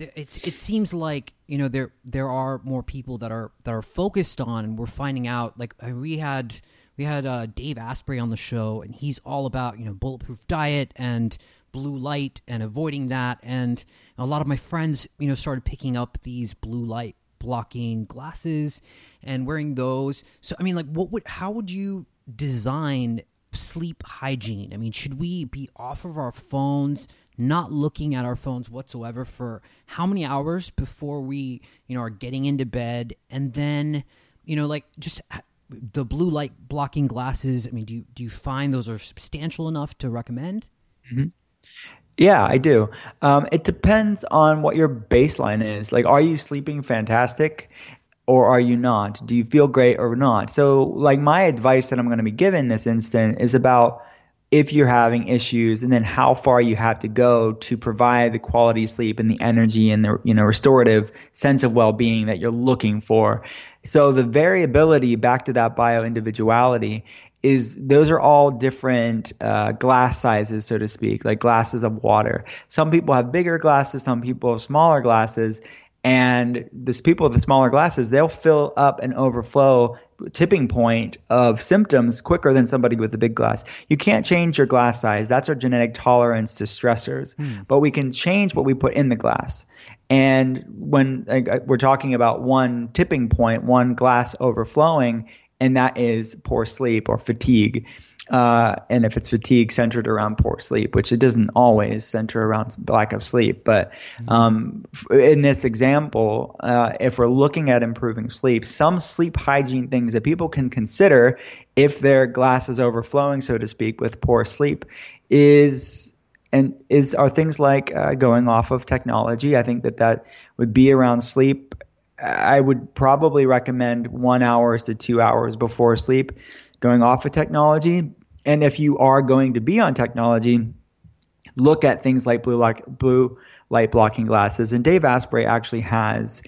it's it seems like you know there there are more people that are that are focused on and we're finding out like we had we had uh, Dave Asprey on the show and he's all about you know bulletproof diet and blue light and avoiding that and a lot of my friends you know started picking up these blue light blocking glasses and wearing those so i mean like what would how would you design sleep hygiene? I mean, should we be off of our phones, not looking at our phones whatsoever for how many hours before we, you know, are getting into bed, and then, you know, like just the blue light blocking glasses. I mean, do you do you find those are substantial enough to recommend? Mm-hmm. Yeah, I do. Um, it depends on what your baseline is. Like, are you sleeping fantastic? Or are you not? Do you feel great or not? So, like, my advice that I'm going to be giving this instant is about if you're having issues and then how far you have to go to provide the quality sleep and the energy and the you know restorative sense of well-being that you're looking for so the variability back to that bio individuality is those are all different uh, glass sizes so to speak like glasses of water some people have bigger glasses some people have smaller glasses and these people with the smaller glasses, they'll fill up and overflow tipping point of symptoms quicker than somebody with a big glass. You can't change your glass size. That's our genetic tolerance to stressors. Hmm. But we can change what we put in the glass. And when like, we're talking about one tipping point, one glass overflowing, and that is poor sleep or fatigue uh, and if it's fatigue centered around poor sleep, which it doesn't always center around lack of sleep, but mm-hmm. um, in this example, uh, if we're looking at improving sleep, some sleep hygiene things that people can consider if their glass is overflowing, so to speak, with poor sleep, is and is are things like uh, going off of technology. I think that that would be around sleep. I would probably recommend one hours to two hours before sleep going off of technology and if you are going to be on technology, look at things like blue light, blue light blocking glasses. And Dave Asprey actually has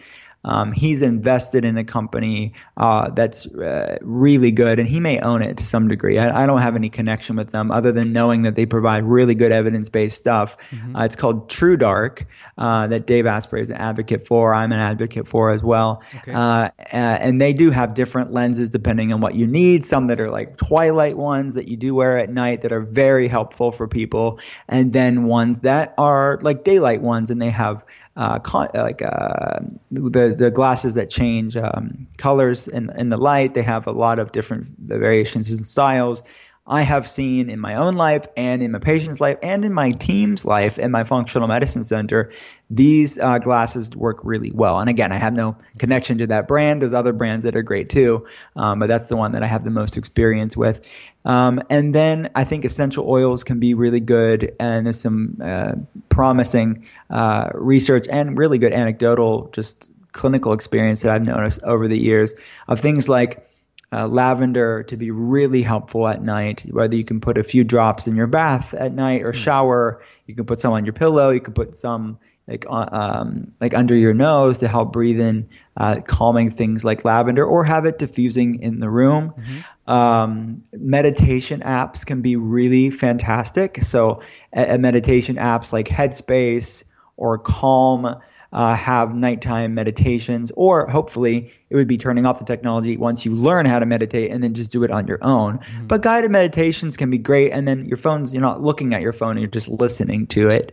um, he's invested in a company uh, that's uh, really good, and he may own it to some degree. I, I, don't have any connection with them other than knowing that they provide really good evidence based stuff. Mm-hmm. Uh, it's called TrueDark, uh, that Dave Asprey is an advocate for. I'm an advocate for as well. Okay. Uh, and they do have different lenses depending on what you need. Some that are like twilight ones that you do wear at night that are very helpful for people, and then ones that are like daylight ones, and they have uh, con- like uh, the the glasses that change um, colors in in the light. They have a lot of different variations and styles. I have seen in my own life and in my patient's life and in my team's life in my functional medicine center, these uh, glasses work really well. And again, I have no connection to that brand. There's other brands that are great too, um, but that's the one that I have the most experience with. Um, and then I think essential oils can be really good, and there's some uh, promising uh, research and really good anecdotal, just clinical experience that I've noticed over the years of things like uh, lavender to be really helpful at night. Whether you can put a few drops in your bath at night or shower, you can put some on your pillow. You can put some like uh, um, like under your nose to help breathe in uh, calming things like lavender, or have it diffusing in the room. Mm-hmm. Um, meditation apps can be really fantastic. So, a, a meditation apps like Headspace or Calm uh, have nighttime meditations, or hopefully it would be turning off the technology once you learn how to meditate and then just do it on your own. Mm-hmm. But guided meditations can be great, and then your phone's you're not looking at your phone, you're just listening to it.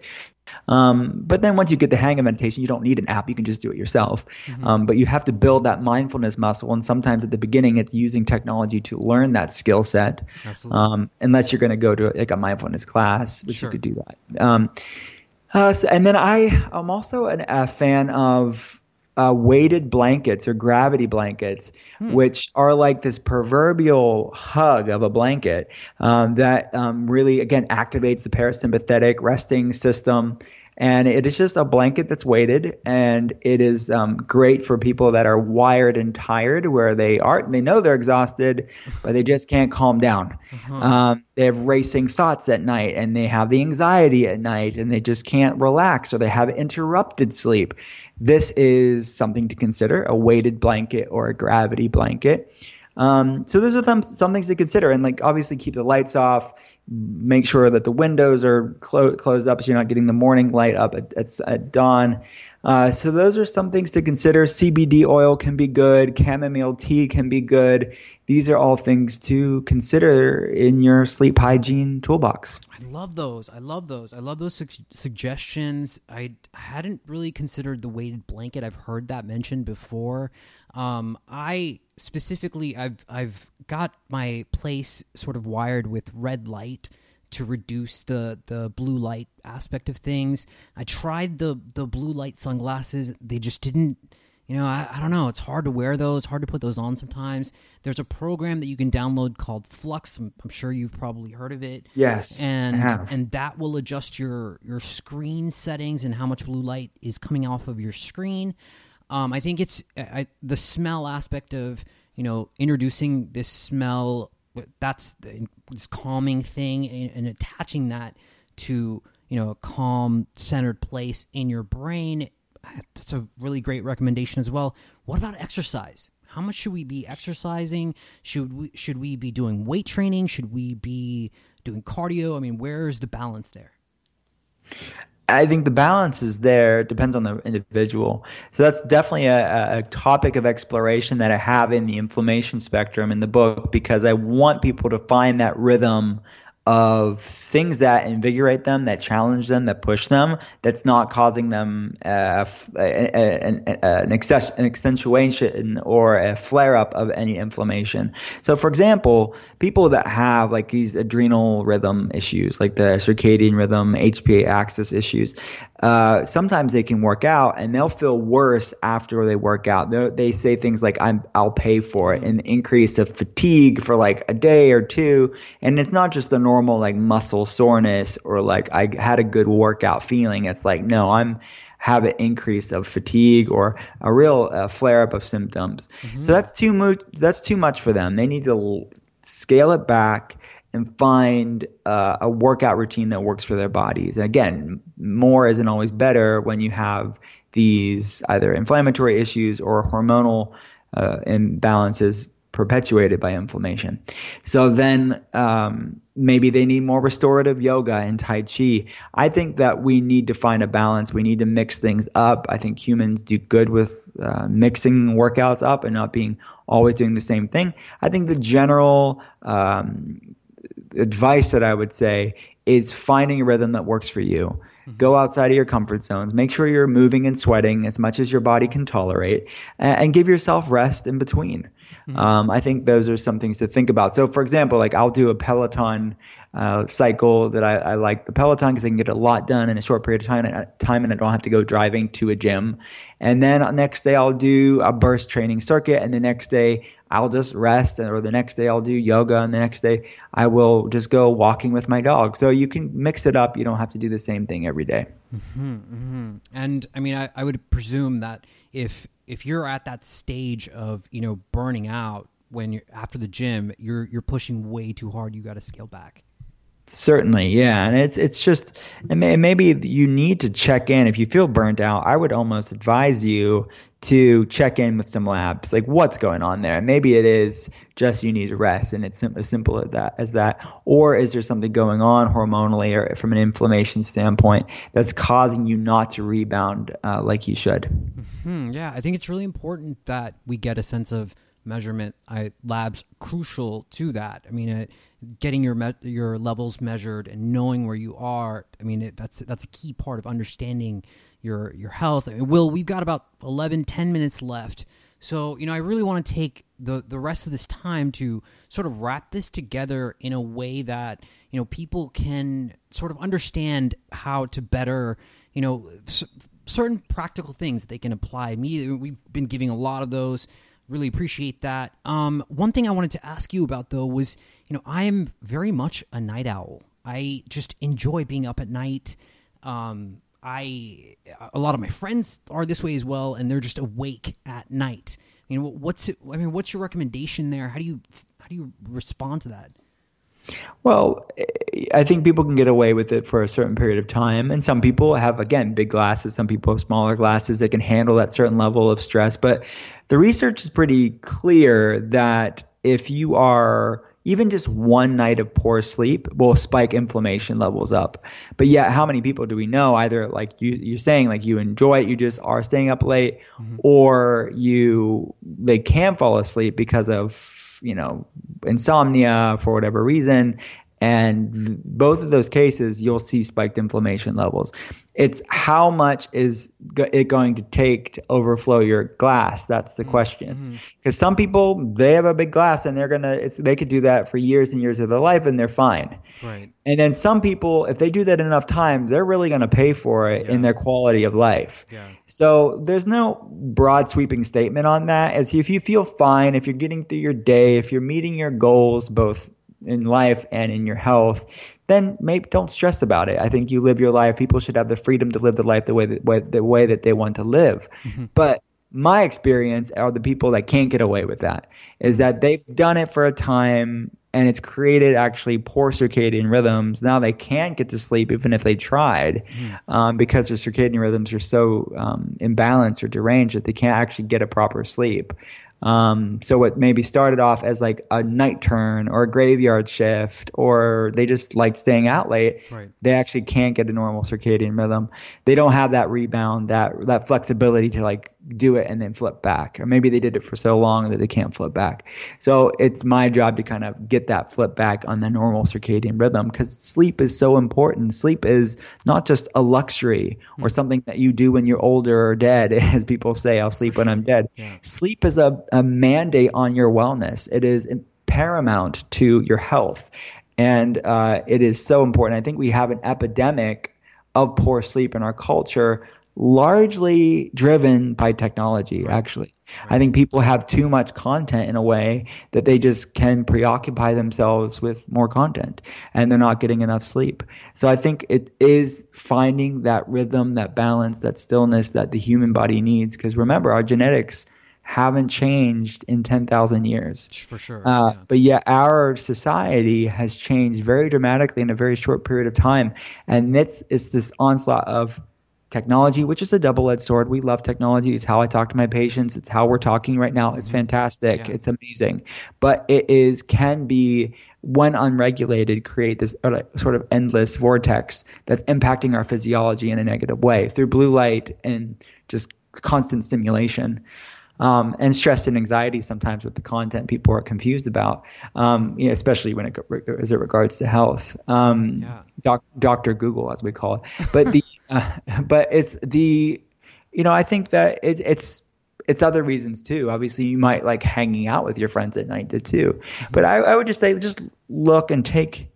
Um, but then once you get the hang of meditation, you don't need an app. You can just do it yourself. Mm-hmm. Um, but you have to build that mindfulness muscle. And sometimes at the beginning, it's using technology to learn that skill set. Um, unless you're going to go to like a mindfulness class, which sure. you could do that. Uh, so, and then I am also an, a fan of uh, weighted blankets or gravity blankets, hmm. which are like this proverbial hug of a blanket um, that um, really, again, activates the parasympathetic resting system and it is just a blanket that's weighted and it is um, great for people that are wired and tired where they are. They know they're exhausted but they just can't calm down. Uh-huh. um, they have racing thoughts at night and they have the anxiety at night and they just can't relax or they have interrupted sleep. This is something to consider a weighted blanket or a gravity blanket. Um, so those are some, some things to consider and like obviously keep the lights off make sure that the windows are clo- closed up so you're not getting the morning light up at, at, at dawn. Uh, so those are some things to consider. CBD oil can be good. Chamomile tea can be good. These are all things to consider in your sleep hygiene toolbox. I love those. I love those. I love those su- suggestions. I hadn't really considered the weighted blanket. I've heard that mentioned before. Um, I specifically, I've I've got my place sort of wired with red light to reduce the the blue light aspect of things. I tried the the blue light sunglasses; they just didn't. You know, I, I don't know. It's hard to wear those. Hard to put those on sometimes. There's a program that you can download called Flux. I'm, I'm sure you've probably heard of it. Yes, and and that will adjust your your screen settings and how much blue light is coming off of your screen. Um, I think it's I, the smell aspect of you know introducing this smell that's the, this calming thing and, and, attaching that to you know a calm centered place in your brain that's a really great recommendation as well. What about exercise? How much should we be exercising? Should we should we be doing weight training? Should we be doing cardio? I mean where is the balance there I think the balance is there. It depends on the individual. So that's definitely a, a, topic of exploration that I have in the inflammation spectrum in the book because I want people to find that rhythm of things that invigorate them, that challenge them, that push them, that's not causing them uh, an, an, excess, an accentuation or a flare up of any inflammation. So, for example, people that have like these adrenal rhythm issues, like the circadian rhythm, HPA axis issues, uh, sometimes they can work out and they'll feel worse after they work out. They're, they say things like, I'm, I'll pay for it, an increase of fatigue for like a day or two. And it's not just the normal like muscle soreness or like I had a good workout feeling. It's like, no, I'm have an increase of fatigue or a real uh, flare up of symptoms. Mm-hmm. So that's too much. That's too much for them. They need to scale it back and find uh, a workout routine that works for their bodies. And again, more isn't always better when you have these either inflammatory issues or hormonal uh, imbalances perpetuated by inflammation. So then um, maybe they need more restorative yoga and Tai Chi. I think that we need to find a balance. We need to mix things up. I think humans do good with uh, mixing workouts up and not being always doing the same thing. I think the general um, advice that I would say is finding a rhythm that works for you. Mm-hmm. Go outside of your comfort zones. Make sure you're moving and sweating as much as your body can tolerate, and, and give yourself rest in between. Mm-hmm. Um, I think those are some things to think about. So, for example, like I'll do a Peloton uh, cycle that I, I, like the Peloton because I can get a lot done in a short period of time, uh, time and I don't have to go driving to a gym. And then next day I'll do a burst training circuit, and the next day I'll just rest, or the next day I'll do yoga, and the next day I will just go walking with my dog. So you can mix it up. You don't have to do the same thing every day. Mm-hmm, mm-hmm. And I mean, I, I would presume that if if you're at that stage of you know burning out when you're after the gym, you're you're pushing way too hard. You got to scale back. Certainly, yeah, and it's it's just and maybe you need to check in if you feel burnt out. I would almost advise you to check in with some labs, like what's going on there. Maybe it is just you need rest, and it's as simple as that. As that, or is there something going on hormonally or from an inflammation standpoint that's causing you not to rebound uh, like you should? Mm-hmm. Yeah, I think it's really important that we get a sense of measurement. I, labs crucial to that. I mean, it, getting your me- your levels measured and knowing where you are. I mean, it, that's that's a key part of understanding your your health. Will, we've got about 11, 10 minutes left. So, you know, I really want to take the the rest of this time to sort of wrap this together in a way that, you know, people can sort of understand how to better, you know, certain practical things that they can apply immediately. We've been giving a lot of those. Really appreciate that. Um, one thing I wanted to ask you about though was, you know, I am very much a night owl. I just enjoy being up at night. Um, I a lot of my friends are this way as well, and they're just awake at night. I mean, what's I mean, what's your recommendation there? How do you how do you respond to that? Well, I think people can get away with it for a certain period of time. And some people have, again, big glasses. Some people have smaller glasses that can handle that certain level of stress. But the research is pretty clear that if you are even just one night of poor sleep will spike inflammation levels up. But yet, how many people do we know either like you, you're saying, like you enjoy it, you just are staying up late, mm-hmm. or you they can't fall asleep because of you know insomnia for whatever reason, and th- both of those cases, you'll see spiked inflammation levels. It's how much is go- it going to take to overflow your glass? That's the mm-hmm. question. Because mm-hmm. some people, they have a big glass and they're gonna, they could do that for years and years of their life and they're fine. Right. And then some people, if they do that enough times, they're really gonna pay for it yeah. in their quality of life. Yeah. So there's no broad sweeping statement on that. As if you feel fine, if you're getting through your day, if you're meeting your goals, both in life and in your health, then maybe don't stress about it. I think you live your life. People should have the freedom to live the life the way that way, the way that they want to live. Mm-hmm. But my experience are the people that can't get away with that is that they've done it for a time and it's created actually poor circadian rhythms. Now they can't get to sleep even if they tried mm. um, because their circadian rhythms are so um, imbalanced or deranged that they can't actually get a proper sleep. Um, so what maybe started off as like a night turn or a graveyard shift, or they just like staying out late. Right. They actually can't get a normal circadian rhythm. They don't have that rebound, that that flexibility to like do it and then flip back. Or maybe they did it for so long that they can't flip back. So it's my job to kind of get that flip back on the normal circadian rhythm because sleep is so important. Sleep is not just a luxury or hmm. something that you do when you're older or dead, (laughs) as people say, I'll sleep when I'm dead. Yeah. Sleep is a, a mandate on your wellness. It is paramount to your health. And uh, it is so important. I think we have an epidemic of poor sleep in our culture largely driven by technology right. actually right. i think people have too much content in a way that they just can preoccupy themselves with more content and they're not getting enough sleep so i think it is finding that rhythm that balance that stillness that the human body needs because remember our genetics haven't changed in 10,000 years. For sure. Uh, yeah. But yet our society has changed very dramatically in a very short period of time. And it's, it's this onslaught of technology, which is a double edged sword. We love technology. It's how I talk to my patients. It's how we're talking right now. It's mm-hmm. fantastic. Yeah. It's amazing. But it is can be when unregulated create this uh, sort of endless vortex that's impacting our physiology in a negative way through blue light and just constant stimulation um, and stress and anxiety sometimes with the content people are confused about, um, you know, especially when it as it regards to health. Um, yeah. doc, Doctor Google, as we call it, but the (laughs) uh, but it's the you know I think that it, it's it's other reasons too. Obviously, you might like hanging out with your friends at night too. Mm-hmm. But I, I would just say just look and take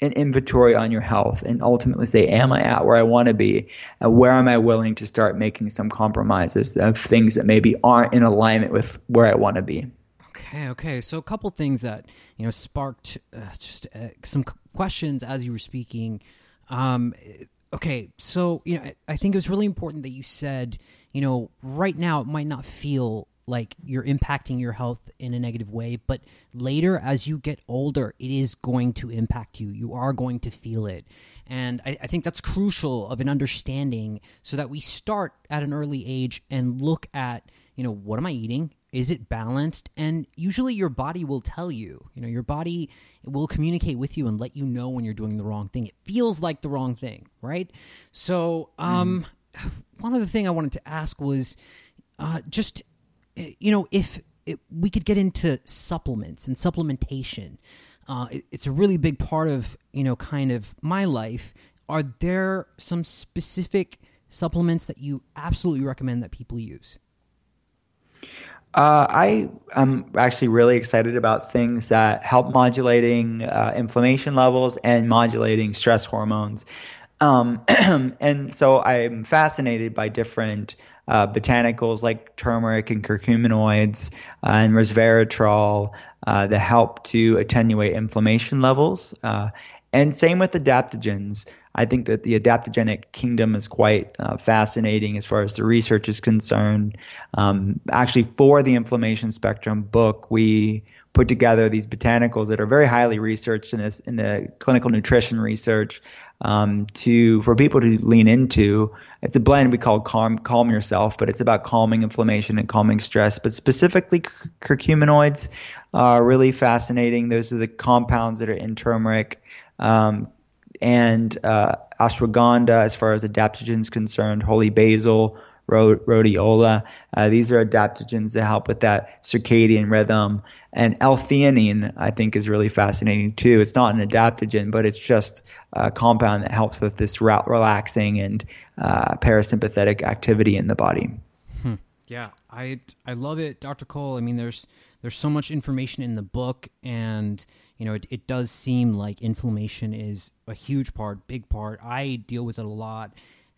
an inventory on your health and ultimately say, am I at where I want to be? And where am I willing to start making some compromises of things that maybe aren't in alignment with where I want to be? Okay, okay. So a couple things that you know sparked uh, just uh, some questions as you were speaking. Um, okay, so you know I think it was really important that you said you know right now it might not feel like you're impacting your health in a negative way, but later as you get older, it is going to impact you. You are going to feel it. And I, I, think that's crucial of an understanding so that we start at an early age and look at, you know, what am I eating? Is it balanced? And usually your body will tell you, you know, your body will communicate with you and let you know when you're doing the wrong thing. It feels like the wrong thing, right? So, um, mm. (sighs) one other thing I wanted to ask was uh, just, you know, if it, we could get into supplements and supplementation. Uh, it, it's a really big part of you know kind of my life. Are there some specific supplements that you absolutely recommend that people use? Uh, I am actually really excited about things that help modulating uh, inflammation levels and modulating stress hormones. Um, (clears throat) and so I'm fascinated by different uh, botanicals like turmeric and curcuminoids uh, and resveratrol uh, that help to attenuate inflammation levels. Uh, and same with adaptogens. I think that the adaptogenic kingdom is quite uh, fascinating as far as the research is concerned. Um, actually, for the inflammation spectrum book, we put together these botanicals that are very highly researched in this in the clinical nutrition research um, to for people to lean into. It's a blend we call calm calm yourself, but it's about calming inflammation and calming stress. But specifically, curcuminoids are really fascinating. Those are the compounds that are in turmeric. Um, and uh, ashwagandha, as far as adaptogens concerned, holy basil, rhodiola. Uh, these are adaptogens that help with that circadian rhythm. And L-theanine, I think, is really fascinating too. It's not an adaptogen, but it's just a compound that helps with this relaxing and uh, parasympathetic activity in the body. Hmm. Yeah, I I love it, Dr. Cole. I mean, there's there's so much information in the book, and you know, it, it does seem like inflammation is a huge part, big part. I deal with it a lot,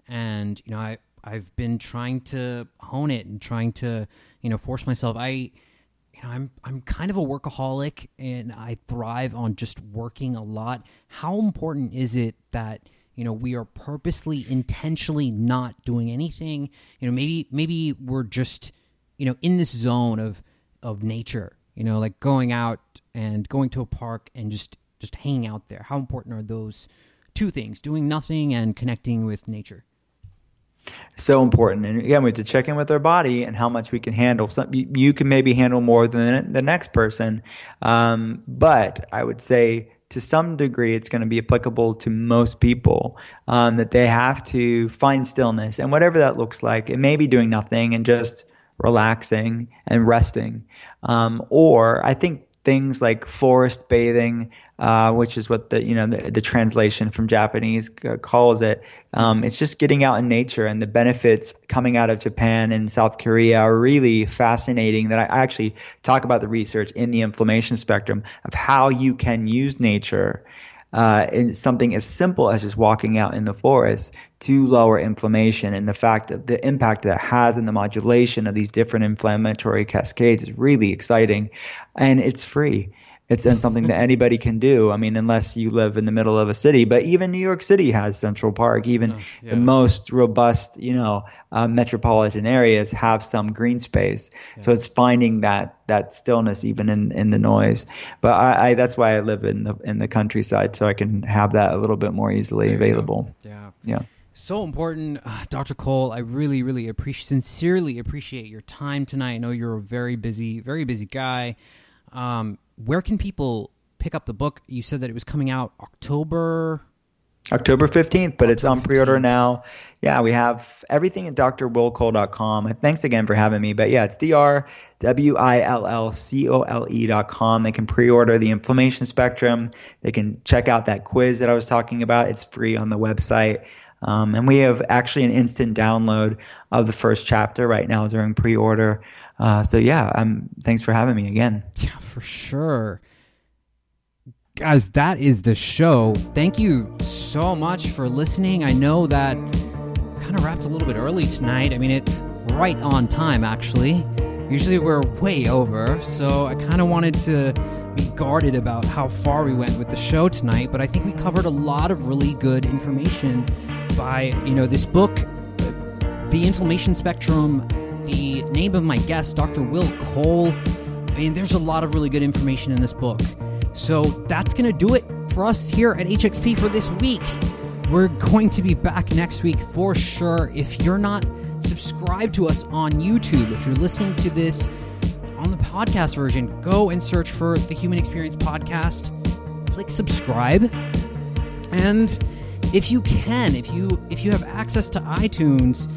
and you know, I I've been trying to hone it and trying to you know force myself. I you know I'm I'm kind of a workaholic and I thrive on just working a lot. How important is it that you know we are purposely intentionally not doing anything? You know maybe maybe we're just you know in this zone of of nature. You know like going out and going to a park and just just hanging out there. How important are those two things? Doing nothing and connecting with nature so important. And again, we have to check in with our body and how much we can handle. Some, you, you can maybe handle more than the next person, um, but I would say to some degree it's going to be applicable to most people um, that they have to find stillness and whatever that looks like. It may be doing nothing and just relaxing and resting, um, or I think things like forest bathing, uh, which is what the you know the, the translation from Japanese uh, calls it. Um, it's just getting out in nature, and the benefits coming out of Japan and South Korea are really fascinating. That I actually talk about the research in the inflammation spectrum of how you can use nature uh, in something as simple as just walking out in the forest to lower inflammation and the fact of the impact that has in the modulation of these different inflammatory cascades is really exciting and it's free it's something that anybody can do. I mean, unless you live in the middle of a city. But even New York City has Central Park. Even oh, yeah. the most robust, you know, uh, metropolitan areas have some green space. Yeah. So it's finding that that stillness even in, in the noise. But I, I, that's why I live in the in the countryside, so I can have that a little bit more easily available. Yeah. Yeah. So important, uh, Dr. Cole. I really, really appreciate, sincerely appreciate your time tonight. I know you're a very busy, very busy guy. Um, where can people pick up the book? You said that it was coming out October. October 15th, but October it's on pre order now. Yeah, we have everything at drwillcole.com. Thanks again for having me. But yeah, it's D R W I L L C O L E.com. They can pre order the inflammation spectrum. They can check out that quiz that I was talking about. It's free on the website. Um, and we have actually an instant download of the first chapter right now during pre order. Uh, so yeah, um, thanks for having me again. Yeah, for sure. Guys, that is the show. Thank you so much for listening. I know that kind of wrapped a little bit early tonight. I mean, it's right on time, actually. Usually we're way over, so I kind of wanted to be guarded about how far we went with the show tonight, but I think we covered a lot of really good information by, you know, this book, The Inflammation Spectrum the name of my guest, Dr. Will Cole. I mean, there's a lot of really good information in this book. So that's going to do it for us here at HXP for this week. We're going to be back next week for sure. If you're not subscribed to us on YouTube, if you're listening to this on the podcast version, go and search for the Human Experience Podcast. Click subscribe. And if you can, if you if you have access to iTunes,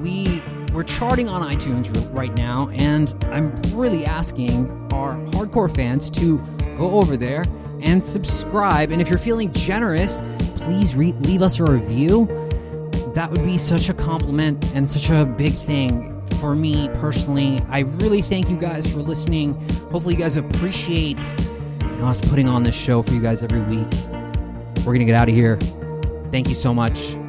we we're charting on iTunes right now, and I'm really asking our hardcore fans to go over there and subscribe. And if you're feeling generous, please re- leave us a review. That would be such a compliment and such a big thing for me personally. I really thank you guys for listening. Hopefully, you guys appreciate you know, us putting on this show for you guys every week. We're gonna get out of here. Thank you so much.